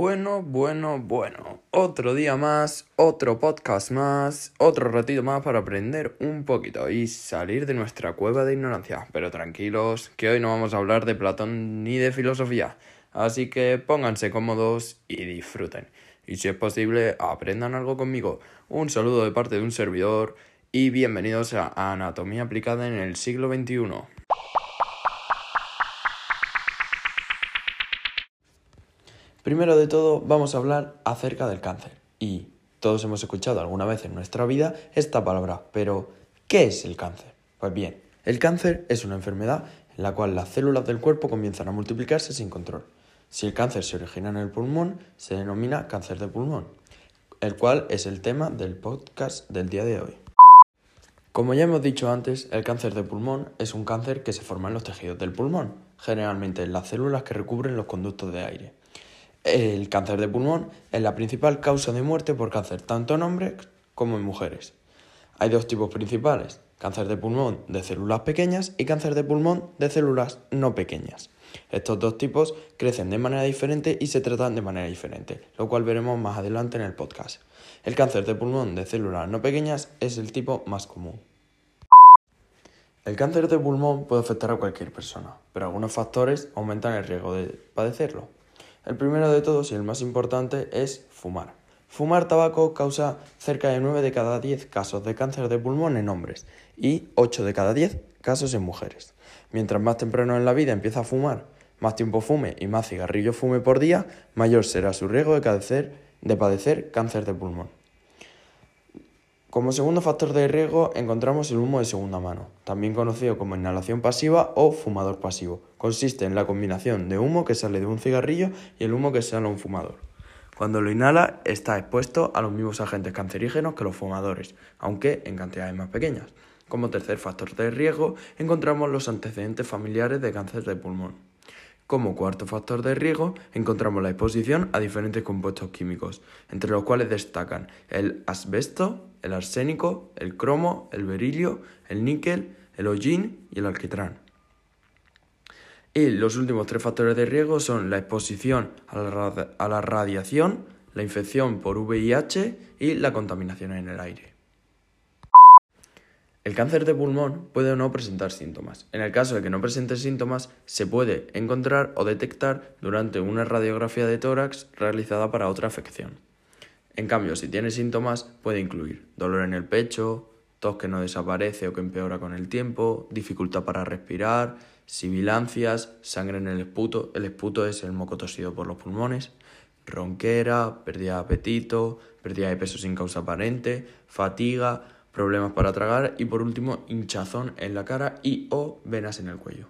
Bueno, bueno, bueno. Otro día más, otro podcast más, otro ratito más para aprender un poquito y salir de nuestra cueva de ignorancia. Pero tranquilos, que hoy no vamos a hablar de Platón ni de filosofía. Así que pónganse cómodos y disfruten. Y si es posible, aprendan algo conmigo. Un saludo de parte de un servidor y bienvenidos a Anatomía aplicada en el siglo XXI. Primero de todo vamos a hablar acerca del cáncer. Y todos hemos escuchado alguna vez en nuestra vida esta palabra, pero ¿qué es el cáncer? Pues bien, el cáncer es una enfermedad en la cual las células del cuerpo comienzan a multiplicarse sin control. Si el cáncer se origina en el pulmón, se denomina cáncer de pulmón, el cual es el tema del podcast del día de hoy. Como ya hemos dicho antes, el cáncer de pulmón es un cáncer que se forma en los tejidos del pulmón, generalmente en las células que recubren los conductos de aire. El cáncer de pulmón es la principal causa de muerte por cáncer tanto en hombres como en mujeres. Hay dos tipos principales, cáncer de pulmón de células pequeñas y cáncer de pulmón de células no pequeñas. Estos dos tipos crecen de manera diferente y se tratan de manera diferente, lo cual veremos más adelante en el podcast. El cáncer de pulmón de células no pequeñas es el tipo más común. El cáncer de pulmón puede afectar a cualquier persona, pero algunos factores aumentan el riesgo de padecerlo. El primero de todos y el más importante es fumar. Fumar tabaco causa cerca de 9 de cada 10 casos de cáncer de pulmón en hombres y 8 de cada 10 casos en mujeres. Mientras más temprano en la vida empieza a fumar, más tiempo fume y más cigarrillos fume por día, mayor será su riesgo de, de padecer cáncer de pulmón. Como segundo factor de riesgo encontramos el humo de segunda mano, también conocido como inhalación pasiva o fumador pasivo. Consiste en la combinación de humo que sale de un cigarrillo y el humo que sale a un fumador. Cuando lo inhala está expuesto a los mismos agentes cancerígenos que los fumadores, aunque en cantidades más pequeñas. Como tercer factor de riesgo encontramos los antecedentes familiares de cáncer de pulmón. Como cuarto factor de riesgo encontramos la exposición a diferentes compuestos químicos, entre los cuales destacan el asbesto, el arsénico, el cromo, el berilio, el níquel, el hollín y el alquitrán. Y los últimos tres factores de riesgo son la exposición a la, a la radiación, la infección por VIH y la contaminación en el aire. El cáncer de pulmón puede o no presentar síntomas. En el caso de que no presente síntomas, se puede encontrar o detectar durante una radiografía de tórax realizada para otra afección. En cambio, si tiene síntomas, puede incluir dolor en el pecho, tos que no desaparece o que empeora con el tiempo, dificultad para respirar, sibilancias, sangre en el esputo, el esputo es el moco tosido por los pulmones, ronquera, pérdida de apetito, pérdida de peso sin causa aparente, fatiga, problemas para tragar y por último hinchazón en la cara y o venas en el cuello.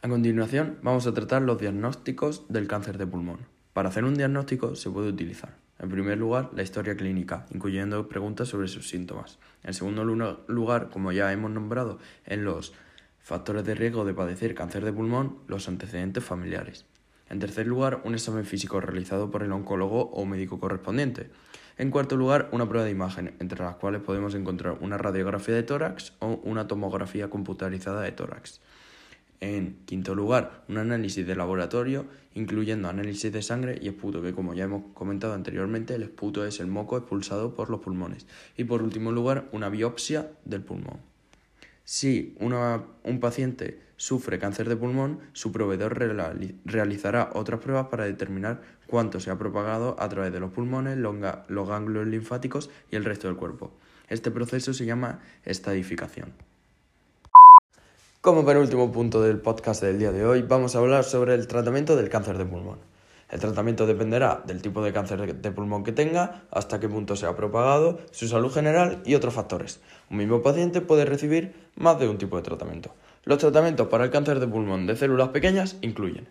A continuación vamos a tratar los diagnósticos del cáncer de pulmón. Para hacer un diagnóstico se puede utilizar, en primer lugar, la historia clínica, incluyendo preguntas sobre sus síntomas. En segundo lugar, como ya hemos nombrado en los factores de riesgo de padecer cáncer de pulmón, los antecedentes familiares. En tercer lugar, un examen físico realizado por el oncólogo o médico correspondiente. En cuarto lugar, una prueba de imagen, entre las cuales podemos encontrar una radiografía de tórax o una tomografía computarizada de tórax. En quinto lugar, un análisis de laboratorio, incluyendo análisis de sangre y esputo, que como ya hemos comentado anteriormente, el esputo es el moco expulsado por los pulmones. Y por último lugar, una biopsia del pulmón. Si un paciente sufre cáncer de pulmón, su proveedor realizará otras pruebas para determinar cuánto se ha propagado a través de los pulmones, los ganglios linfáticos y el resto del cuerpo. Este proceso se llama estadificación. Como penúltimo punto del podcast del día de hoy, vamos a hablar sobre el tratamiento del cáncer de pulmón. El tratamiento dependerá del tipo de cáncer de pulmón que tenga, hasta qué punto se ha propagado, su salud general y otros factores. Un mismo paciente puede recibir más de un tipo de tratamiento. Los tratamientos para el cáncer de pulmón de células pequeñas incluyen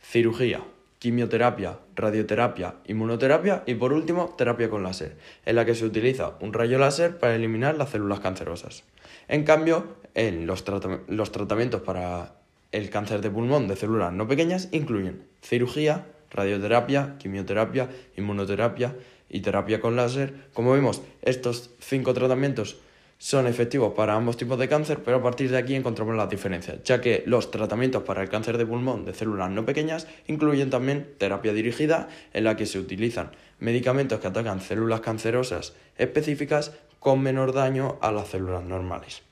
cirugía, quimioterapia, radioterapia, inmunoterapia y por último terapia con láser, en la que se utiliza un rayo láser para eliminar las células cancerosas. En cambio, los tratamientos para el cáncer de pulmón de células no pequeñas incluyen cirugía, radioterapia, quimioterapia, inmunoterapia y terapia con láser. Como vemos, estos cinco tratamientos son efectivos para ambos tipos de cáncer, pero a partir de aquí encontramos las diferencias, ya que los tratamientos para el cáncer de pulmón de células no pequeñas incluyen también terapia dirigida, en la que se utilizan medicamentos que atacan células cancerosas específicas con menor daño a las células normales.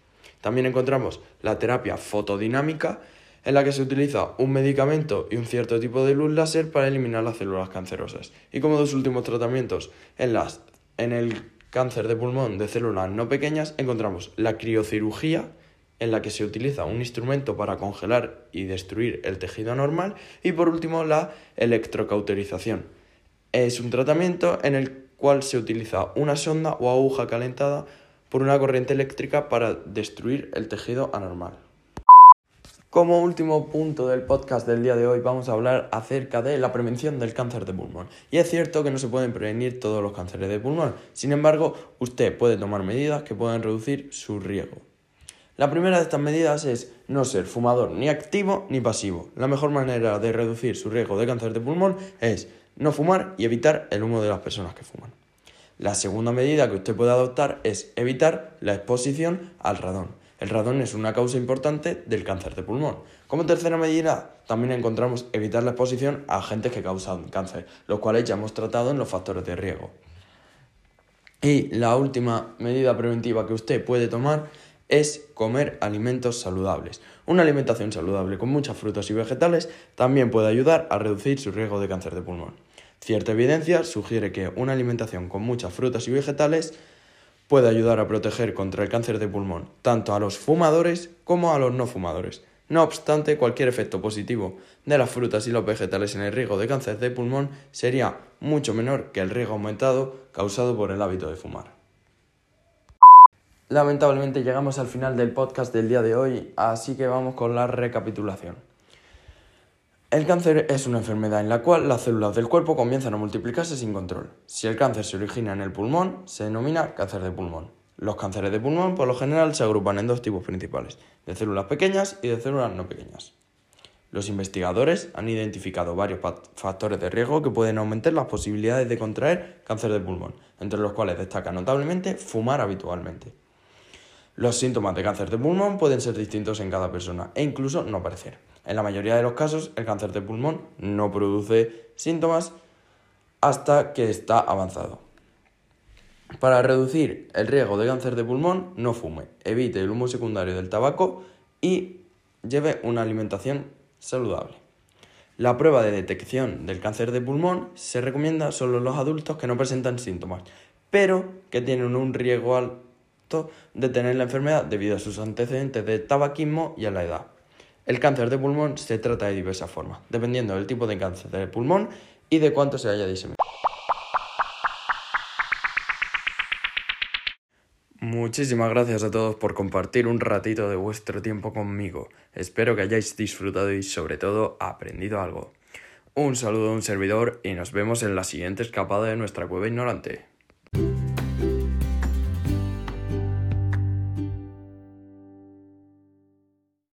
También encontramos la terapia fotodinámica, en la que se utiliza un medicamento y un cierto tipo de luz láser para eliminar las células cancerosas. Y como dos últimos tratamientos en, las, en el cáncer de pulmón de células no pequeñas, encontramos la criocirugía, en la que se utiliza un instrumento para congelar y destruir el tejido anormal, y por último la electrocauterización. Es un tratamiento en el cual se utiliza una sonda o aguja calentada por una corriente eléctrica para destruir el tejido anormal. Como último punto del podcast del día de hoy vamos a hablar acerca de la prevención del cáncer de pulmón. Y es cierto que no se pueden prevenir todos los cánceres de pulmón, sin embargo usted puede tomar medidas que puedan reducir su riesgo. La primera de estas medidas es no ser fumador ni activo ni pasivo. La mejor manera de reducir su riesgo de cáncer de pulmón es no fumar y evitar el humo de las personas que fuman. La segunda medida que usted puede adoptar es evitar la exposición al radón. El radón es una causa importante del cáncer de pulmón. Como tercera medida, también encontramos evitar la exposición a agentes que causan cáncer, los cuales ya hemos tratado en los factores de riesgo. Y la última medida preventiva que usted puede tomar es comer alimentos saludables. Una alimentación saludable con muchas frutas y vegetales también puede ayudar a reducir su riesgo de cáncer de pulmón. Cierta evidencia sugiere que una alimentación con muchas frutas y vegetales puede ayudar a proteger contra el cáncer de pulmón, tanto a los fumadores como a los no fumadores. No obstante, cualquier efecto positivo de las frutas y los vegetales en el riesgo de cáncer de pulmón sería mucho menor que el riesgo aumentado causado por el hábito de fumar. Lamentablemente llegamos al final del podcast del día de hoy, así que vamos con la recapitulación. El cáncer es una enfermedad en la cual las células del cuerpo comienzan a multiplicarse sin control. Si el cáncer se origina en el pulmón, se denomina cáncer de pulmón. Los cánceres de pulmón por lo general se agrupan en dos tipos principales, de células pequeñas y de células no pequeñas. Los investigadores han identificado varios factores de riesgo que pueden aumentar las posibilidades de contraer cáncer de pulmón, entre los cuales destaca notablemente fumar habitualmente. Los síntomas de cáncer de pulmón pueden ser distintos en cada persona e incluso no aparecer. En la mayoría de los casos, el cáncer de pulmón no produce síntomas hasta que está avanzado. Para reducir el riesgo de cáncer de pulmón, no fume, evite el humo secundario del tabaco y lleve una alimentación saludable. La prueba de detección del cáncer de pulmón se recomienda solo en los adultos que no presentan síntomas, pero que tienen un riesgo alto de tener la enfermedad debido a sus antecedentes de tabaquismo y a la edad. El cáncer de pulmón se trata de diversas formas, dependiendo del tipo de cáncer de pulmón y de cuánto se haya diseminado. Muchísimas gracias a todos por compartir un ratito de vuestro tiempo conmigo. Espero que hayáis disfrutado y sobre todo aprendido algo. Un saludo a un servidor y nos vemos en la siguiente escapada de nuestra cueva ignorante.